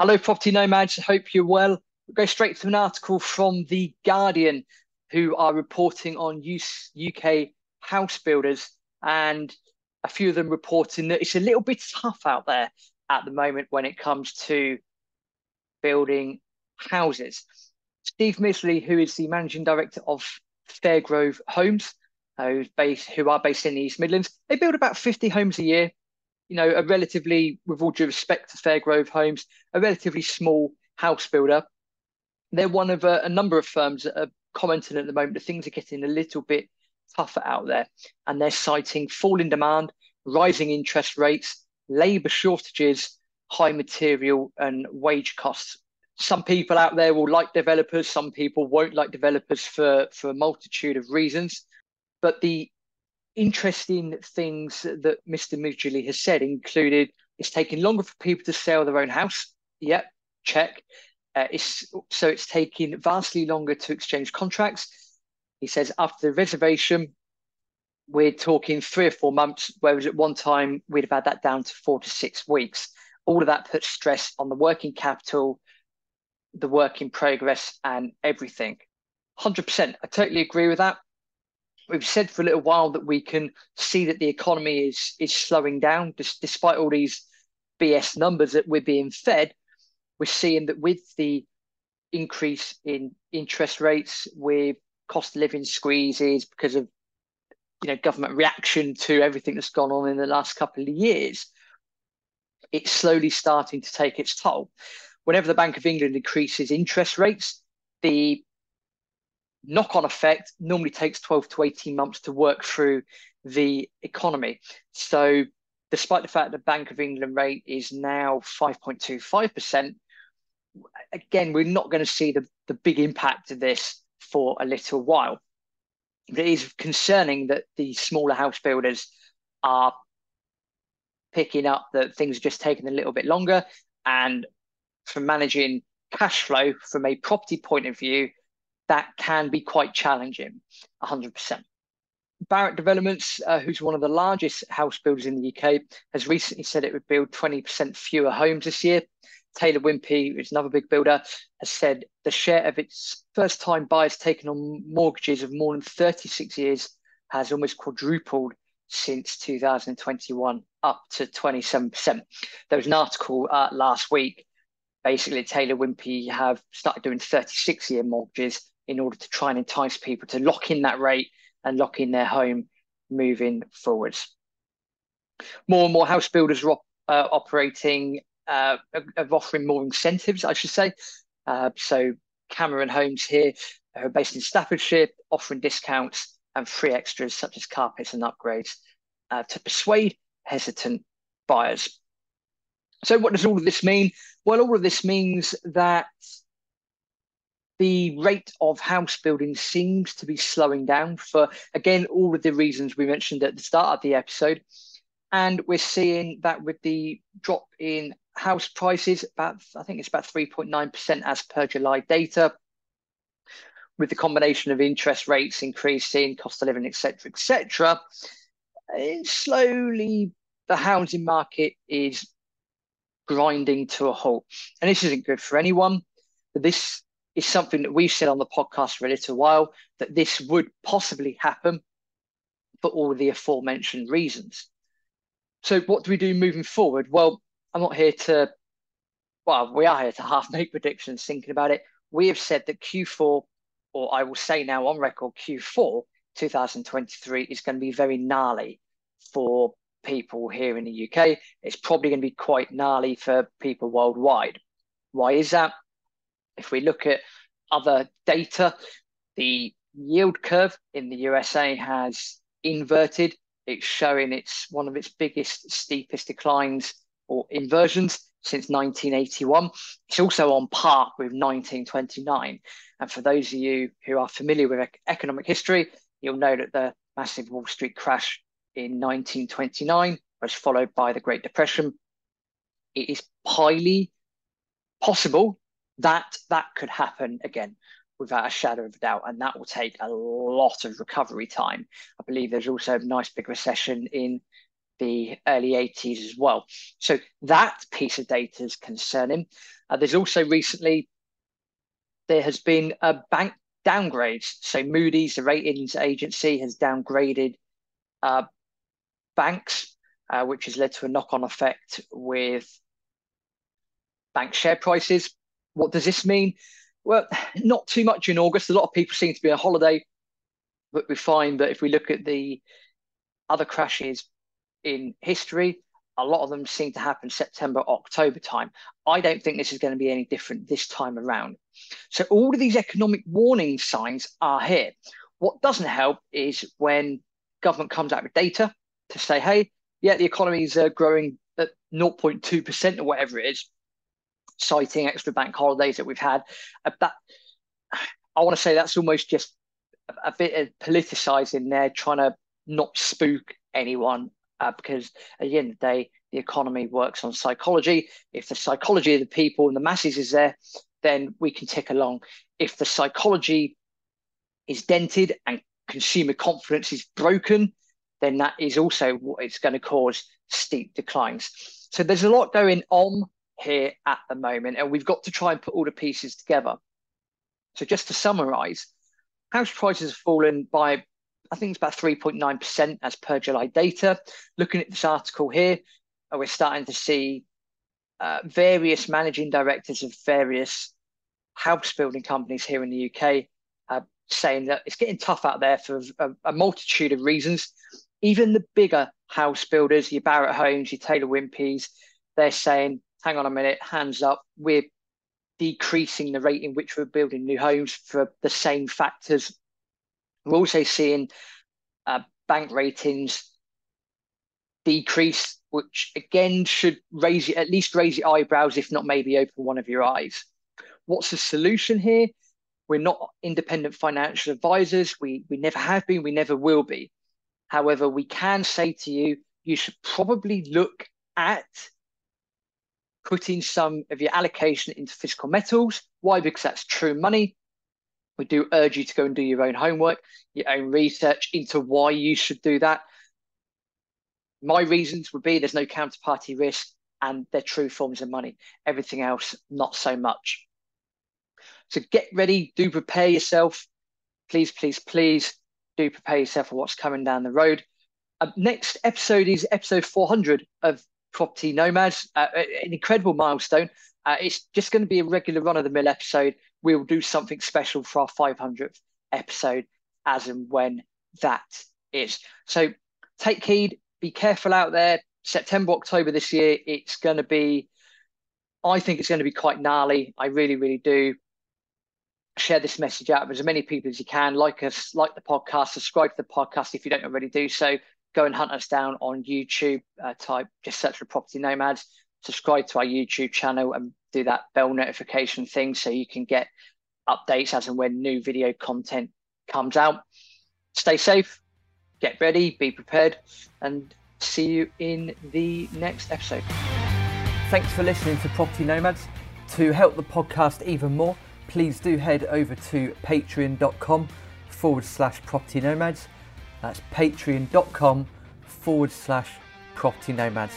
Hello, property nomads. Hope you're well. We'll go straight to an article from The Guardian, who are reporting on UK house builders, and a few of them reporting that it's a little bit tough out there at the moment when it comes to building houses. Steve Midgley, who is the managing director of Fairgrove Homes, uh, who's based, who are based in the East Midlands, they build about 50 homes a year you know, a relatively, with all due respect to Fairgrove Homes, a relatively small house builder. They're one of a, a number of firms that are commenting at the moment that things are getting a little bit tougher out there. And they're citing falling demand, rising interest rates, labour shortages, high material and wage costs. Some people out there will like developers, some people won't like developers for, for a multitude of reasons. But the interesting things that Mr. Midgley has said included it's taking longer for people to sell their own house. Yep, check. Uh, it's so it's taking vastly longer to exchange contracts. He says after the reservation, we're talking three or four months, whereas at one time we'd have had that down to four to six weeks. All of that puts stress on the working capital, the work in progress, and everything. 100%. I totally agree with that we've said for a little while that we can see that the economy is is slowing down, just, despite all these BS numbers that we're being fed. We're seeing that with the increase in interest rates, with cost of living squeezes because of you know government reaction to everything that's gone on in the last couple of years, it's slowly starting to take its toll. Whenever the Bank of England increases interest rates, the knock on effect normally takes 12 to 18 months to work through the economy. So, despite the fact the Bank of England rate is now 5.25%, again, we're not going to see the, the big impact of this for a little while. It is concerning that the smaller house builders are picking up that things are just taking a little bit longer. And for managing cash flow from a property point of view, that can be quite challenging, 100%. Barratt Developments, uh, who's one of the largest house builders in the UK, has recently said it would build 20% fewer homes this year. Taylor Wimpey, who's another big builder, has said the share of its first time buyers taking on mortgages of more than 36 years has almost quadrupled since 2021, up to 27%. There was an article uh, last week. Basically, Taylor Wimpey have started doing 36 year mortgages in order to try and entice people to lock in that rate and lock in their home moving forwards. More and more house builders are op- uh, operating, uh, of offering more incentives, I should say. Uh, so Cameron Homes here, are based in Staffordshire, offering discounts and free extras such as carpets and upgrades uh, to persuade hesitant buyers. So, what does all of this mean? Well, all of this means that the rate of house building seems to be slowing down for, again, all of the reasons we mentioned at the start of the episode. And we're seeing that with the drop in house prices, about I think it's about 3.9% as per July data, with the combination of interest rates increasing, cost of living, etc., etc. Slowly, the housing market is grinding to a halt, and this isn't good for anyone. This is something that we've said on the podcast for a little while that this would possibly happen for all the aforementioned reasons. So, what do we do moving forward? Well, I'm not here to, well, we are here to half make predictions thinking about it. We have said that Q4, or I will say now on record, Q4 2023 is going to be very gnarly for people here in the UK. It's probably going to be quite gnarly for people worldwide. Why is that? If we look at other data, the yield curve in the USA has inverted. It's showing it's one of its biggest, steepest declines or inversions since 1981. It's also on par with 1929. And for those of you who are familiar with economic history, you'll know that the massive Wall Street crash in 1929 was followed by the Great Depression. It is highly possible that that could happen again without a shadow of a doubt, and that will take a lot of recovery time. I believe there's also a nice big recession in the early 80s as well. So that piece of data is concerning. Uh, there's also recently there has been a bank downgrades. So Moody's, the ratings agency, has downgraded uh, banks, uh, which has led to a knock-on effect with bank share prices. What does this mean? Well, not too much in August. A lot of people seem to be on holiday, but we find that if we look at the other crashes in history, a lot of them seem to happen September, October time. I don't think this is going to be any different this time around. So all of these economic warning signs are here. What doesn't help is when government comes out with data to say, hey, yeah, the economy is uh, growing at 0.2% or whatever it is, citing extra bank holidays that we've had. Uh, that I want to say that's almost just a, bit of politicizing there, trying to not spook anyone uh, because at the end of the day, the economy works on psychology. If the psychology of the people and the masses is there, then we can tick along. If the psychology is dented and consumer confidence is broken, then that is also what it's going to cause steep declines. So there's a lot going on here at the moment, and we've got to try and put all the pieces together. So just to summarize, house prices have fallen by I think it's about 3.9% as per July data. Looking at this article here, uh, we're starting to see uh, various managing directors of various house building companies here in the UK uh, saying that it's getting tough out there for a, a, multitude of reasons. Even the bigger house builders, your Barratt Homes, your Taylor Wimpey's, they're saying, hang on a minute, hands up, we're decreasing the rate in which we're building new homes for the same factors we're also seeing uh, bank ratings decrease, which again should raise at least raise your eyebrows, if not maybe open one of your eyes. What's the solution here? We're not independent financial advisors. We we never have been. We never will be. However, we can say to you, you should probably look at putting some of your allocation into physical metals. Why? Because that's true money we do urge you to go and do your own homework, your own research into why you should do that. My reasons would be there's no counterparty risk and they're true forms of money. Everything else, not so much. So get ready, do prepare yourself. Please, please, please do prepare yourself for what's coming down the road. Uh, next episode is episode 400 of Property Nomads, uh, an incredible milestone. Uh, it's just going to be a regular run of the mill episode we'll do something special for our 500th episode as and when that is. So take heed, be careful out there. September, October this year, it's going to be, I think it's going to be quite gnarly. I really, really do. Share this message out with as many people as you can. Like us, like the podcast, subscribe to the podcast if you don't already do so. Go and hunt us down on YouTube. Uh, type just search for Property Nomads. Subscribe to our YouTube channel and do that bell notification thing so you can get updates as and when new video content comes out. Stay safe, get ready, be prepared, and see you in the next episode. Thanks for listening to Property Nomads. To help the podcast even more, please do head over to patreon.com forward slash property nomads. That's patreon.com forward slash property nomads.